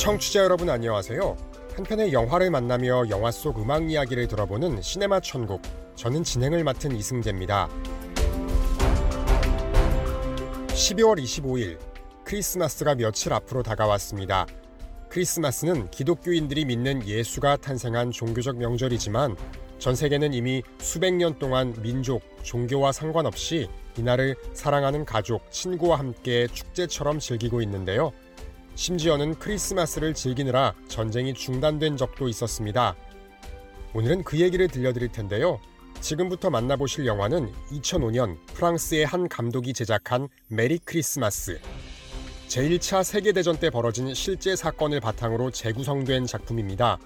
청취자 여러분 안녕하세요. 한 편의 영화를 만나며 영화 속 음악 이야기를 들어보는 시네마 천국. 저는 진행을 맡은 이승재입니다. 12월 25일 크리스마스가 며칠 앞으로 다가왔습니다. 크리스마스는 기독교인들이 믿는 예수가 탄생한 종교적 명절이지만 전 세계는 이미 수백 년 동안 민족, 종교와 상관없이 이날을 사랑하는 가족, 친구와 함께 축제처럼 즐기고 있는데요. 심지어는 크리스마스를 즐기느라 전쟁이 중단된 적도 있었습니다. 오늘은 그 얘기를 들려드릴 텐데요. 지금부터 만나보실 영화는 2005년 프랑스의 한 감독이 제작한 메리 크리스마스. 제1차 세계대전 때 벌어진 실제 사건을 바탕으로 재구성된 작품입니다.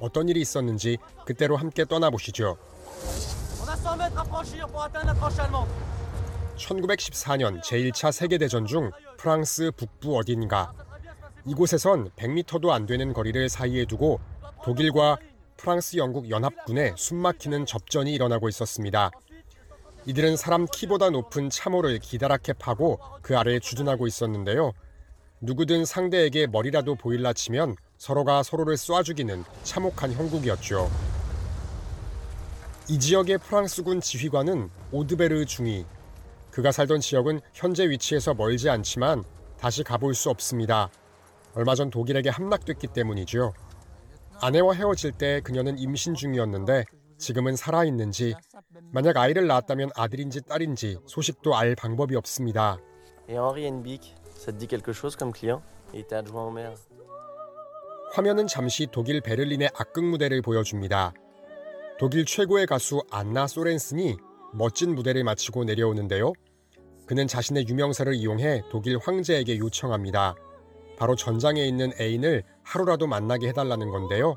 어떤 일이 있었는지 그때로 함께 떠나보시죠. 1914년 제1차 세계대전 중 프랑스 북부 어딘가 이곳에선 100m도 안 되는 거리를 사이에 두고 독일과 프랑스 영국 연합군의 숨막히는 접전이 일어나고 있었습니다. 이들은 사람 키보다 높은 참호를 기다랗게 파고 그 아래에 주둔하고 있었는데요. 누구든 상대에게 머리라도 보일라 치면 서로가 서로를 쏴 죽이는 참혹한 형국이었죠. 이 지역의 프랑스군 지휘관은 오드베르 중위. 그가 살던 지역은 현재 위치에서 멀지 않지만 다시 가볼 수 없습니다. 얼마 전 독일에게 함락됐기 때문이죠. 아내와 헤어질 때 그녀는 임신 중이었는데 지금은 살아있는지 만약 아이를 낳았다면 아들인지 딸인지 소식도 알 방법이 없습니다. 화면은 잠시 독일 베를린의 악극 무대를 보여줍니다. 독일 최고의 가수 안나 소렌슨이 멋진 무대를 마치고 내려오는데요. 그는 자신의 유명세를 이용해 독일 황제에게 요청합니다. 바로 전장에 있는 애인을 하루라도 만나게 해달라는 건데요.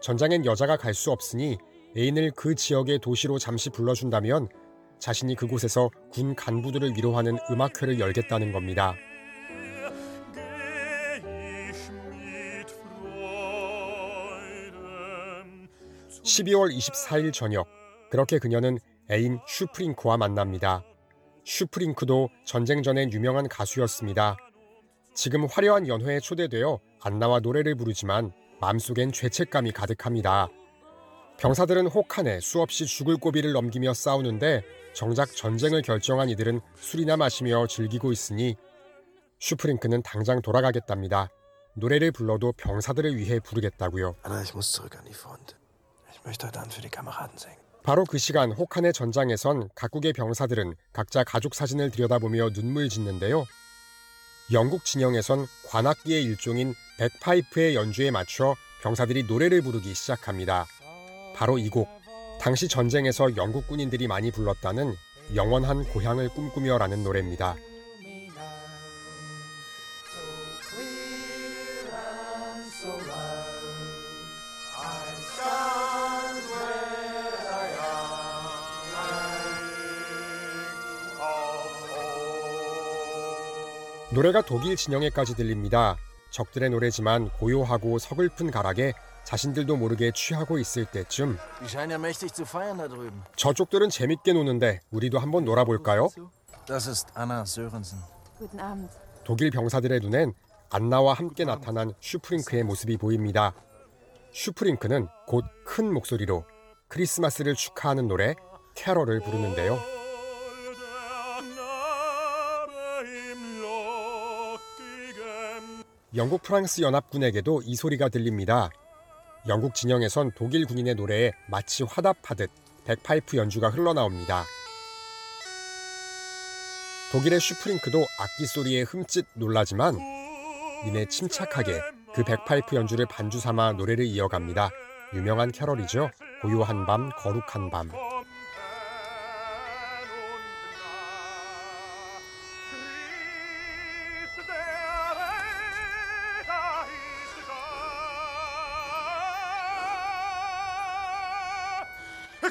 전장엔 여자가 갈 수 없으니 애인을 그 지역의 도시로 잠시 불러준다면 자신이 그곳에서 군 간부들을 위로하는 음악회를 열겠다는 겁니다. 12월 24일 저녁 그렇게 그녀는 애인 슈프링크와 만납니다. 슈프링크도 전쟁 전엔 유명한 가수였습니다. 지금 화려한 연회에 초대되어 안나와 노래를 부르지만 마음속엔 죄책감이 가득합니다. 병사들은 혹한에 수없이 죽을 고비를 넘기며 싸우는데 정작 전쟁을 결정한 이들은 술이나 마시며 즐기고 있으니 슈프링크는 당장 돌아가겠답니다. 노래를 불러도 병사들을 위해 부르겠다고요. 바로 그 시간 혹한의 전장에선 각국의 병사들은 각자 가족 사진을 들여다보며 눈물 짓는데요. 영국 진영에선 관악기의 일종인 백파이프의 연주에 맞춰 병사들이 노래를 부르기 시작합니다. 바로 이 곡. 당시 전쟁에서 영국 군인들이 많이 불렀다는 영원한 고향을 꿈꾸며라는 노래입니다. 노래가 독일 진영에까지 들립니다. 적들의 노래지만 고요하고 서글픈 가락에 자신들도 모르게 취하고 있을 때쯤. 저쪽들은 재밌게 노는데 우리도 한번 놀아볼까요? 독일 병사들의 눈엔 안나와 함께 나타난 슈프링크의 모습이 보입니다. 슈프링크는 곧 큰 목소리로 크리스마스를 축하하는 노래 캐럴을 부르는데요. 영국 프랑스 연합군에게도 이 소리가 들립니다. 영국 진영에선 독일 군인의 노래에 마치 화답하듯 백파이프 연주가 흘러나옵니다. 독일의 슈프링크도 악기 소리에 흠칫 놀라지만 이내 침착하게 그 백파이프 연주를 반주 삼아 노래를 이어갑니다. 유명한 캐럴이죠. 고요한 밤, 거룩한 밤.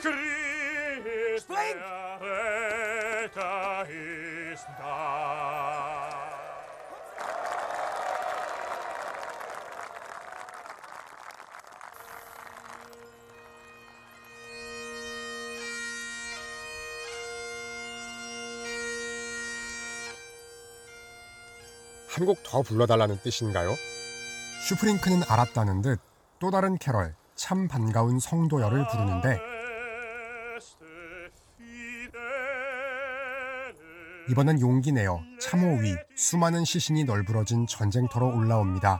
Spring! ist da. 한 곡 더 불러달라는 뜻인가요? 슈프링크는 알았다는 듯 또 다른 캐럴, 참 반가운 성도여를 부르는데 이번엔 용기 내어 참호 위 수많은 시신이 널브러진 전쟁터로 올라옵니다.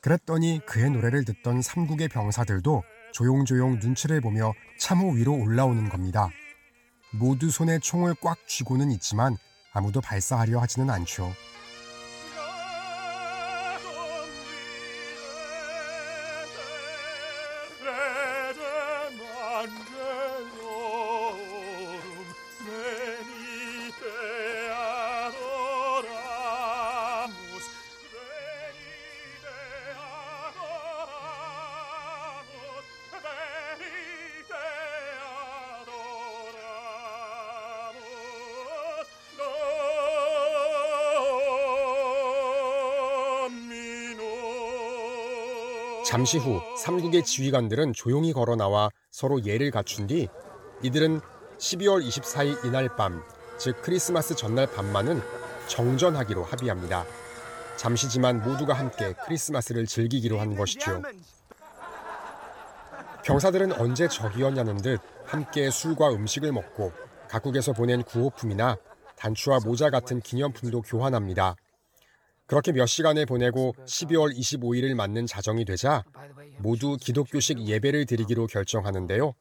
그랬더니 그의 노래를 듣던 삼국의 병사들도 조용조용 눈치를 보며 참호 위로 올라오는 겁니다. 모두 손에 총을 꽉 쥐고는 있지만 아무도 발사하려 하지는 않죠. 잠시 후 삼국의 지휘관들은 조용히 걸어 나와 서로 예를 갖춘 뒤 이들은 12월 24일 이날 밤, 즉 크리스마스 전날 밤만은 정전하기로 합의합니다. 잠시지만 모두가 함께 크리스마스를 즐기기로 한 것이죠. 병사들은 언제 적이었냐는 듯 함께 술과 음식을 먹고 각국에서 보낸 구호품이나 단추와 모자 같은 기념품도 교환합니다. 그렇게 몇 시간을 보내고 12월 25일을 맞는 자정이 되자 모두 기독교식 예배를 드리기로 결정하는데요.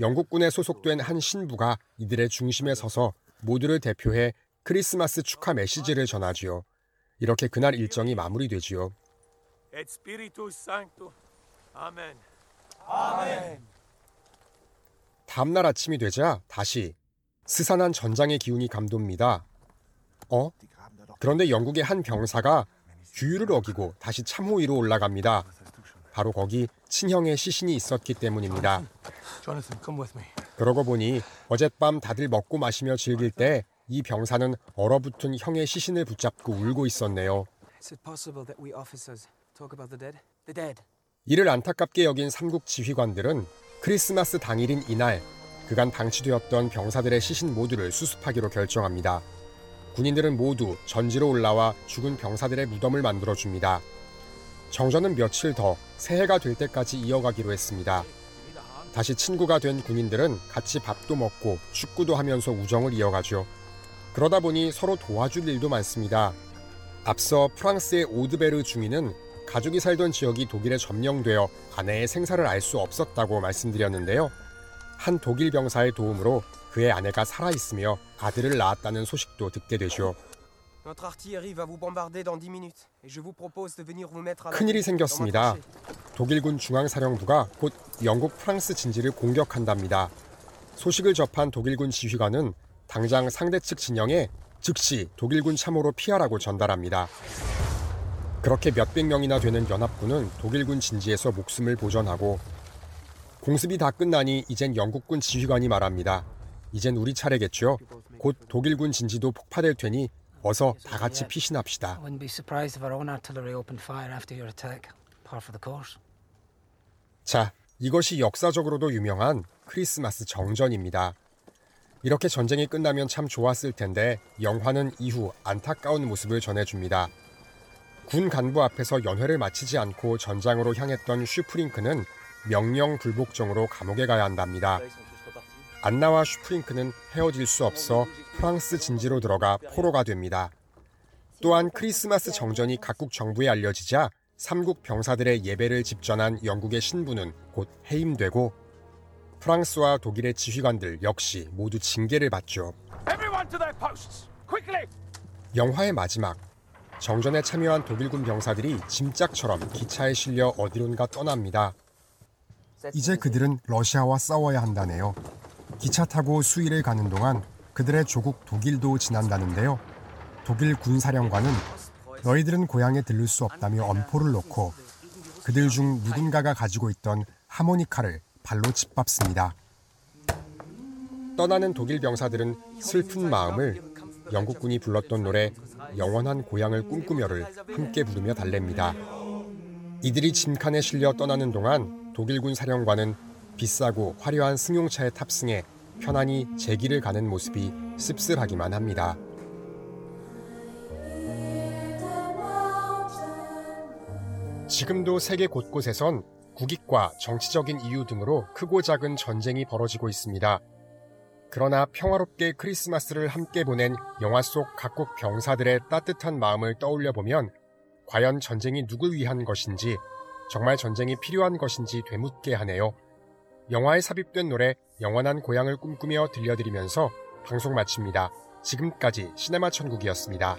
영국군에 소속된 한 신부가 이들의 중심에 서서 모두를 대표해 크리스마스 축하 메시지를 전하지요. 이렇게 그날 일정이 마무리되지요. Amen. 다음 날 아침이 되자 다시 스산한 전장의 기운이 감돕니다. 어? 그런데 영국의 한 병사가 규율을 어기고 다시 참호 위로 올라갑니다. 바로 거기 친형의 시신이 있었기 때문입니다. Jonathan, come with me. 그러고 보니 어젯밤 다들 먹고 마시며 즐길 때 이 병사는 얼어붙은 형의 시신을 붙잡고 울고 있었네요. Is it possible that we officers talk about the dead? The dead. 이를 안타깝게 여긴 삼국 지휘관들은 크리스마스 당일인 이날 그간 방치되었던 병사들의 시신 모두를 수습하기로 결정합니다. 군인들은 모두 전지로 올라와 죽은 병사들의 무덤을 만들어 줍니다. 정전은 며칠 더 새해가 될 때까지 이어가기로 했습니다. 다시 친구가 된 군인들은 같이 밥도 먹고 축구도 하면서 우정을 이어가죠. 그러다 보니 서로 도와줄 일도 많습니다. 앞서 프랑스의 오드베르 중위는 가족이 살던 지역이 독일에 점령되어 아내의 생사를 알 수 없었다고 말씀드렸는데요. 한 독일 병사의 도움으로 그의 아내가 살아 있으며 아들을 낳았다는 소식도 듣게 되죠. Notre artillerie va vous bombarder dans 10 minutes et je vous propose de venir vous mettre à l'abri 큰일이 생겼습니다. 독일군 중앙사령부가 곧 영국 프랑스 진지를 공격한답니다. 소식을 접한 독일군 지휘관은 당장 상대 측 진영에 즉시 독일군 참호로 피하라고 전달합니다. 그렇게 몇백 명이나 되는 연합군은 독일군 진지에서 목숨을 보전하고 공습이 다 끝나니 이젠 영국군 지휘관이 말합니다. 이젠 우리 차례겠죠. 곧 독일군 진지도 폭파될 테니 어서 다 같이 피신합시다. 자, 이것이 역사적으로도 유명한 크리스마스 정전입니다. 이렇게 전쟁이 끝나면 참 좋았을 텐데 영화는 이후 안타까운 모습을 전해줍니다. 군 간부 앞에서 연회를 마치지 않고 전장으로 향했던 슈프링크는 명령 불복종으로 감옥에 가야 한답니다. 안나와 슈프링크는 헤어질 수 없어 프랑스 진지로 들어가 포로가 됩니다. 또한 크리스마스 정전이 각국 정부에 알려지자 삼국 병사들의 예배를 집전한 영국의 신부는 곧 해임되고 프랑스와 독일의 지휘관들 역시 모두 징계를 받죠. 영화의 마지막 정전에 참여한 독일군 병사들이 짐짝처럼 기차에 실려 어디론가 떠납니다. 이제 그들은 러시아와 싸워야 한다네요. 기차 타고 수일을 가는 동안 그들의 조국 독일도 지난다는데요. 독일 군사령관은 너희들은 고향에 들를 수 없다며 엄포를 놓고 그들 중 누군가가 가지고 있던 하모니카를 발로 짓밟습니다. 떠나는 독일 병사들은 슬픈 마음을 영국군이 불렀던 노래 영원한 고향을 꿈꾸며를 함께 부르며 달랩니다. 이들이 짐칸에 실려 떠나는 동안 독일군 사령관은 비싸고 화려한 승용차에 탑승해 편안히 제 길을 가는 모습이 씁쓸하기만 합니다. 지금도 세계 곳곳에선 국익과 정치적인 이유 등으로 크고 작은 전쟁이 벌어지고 있습니다. 그러나 평화롭게 크리스마스를 함께 보낸 영화 속 각국 병사들의 따뜻한 마음을 떠올려 보면 과연 전쟁이 누굴 위한 것인지 정말 전쟁이 필요한 것인지 되묻게 하네요. 영화에 삽입된 노래 영원한 고향을 꿈꾸며 들려드리면서 방송 마칩니다. 지금까지 시네마 천국이었습니다.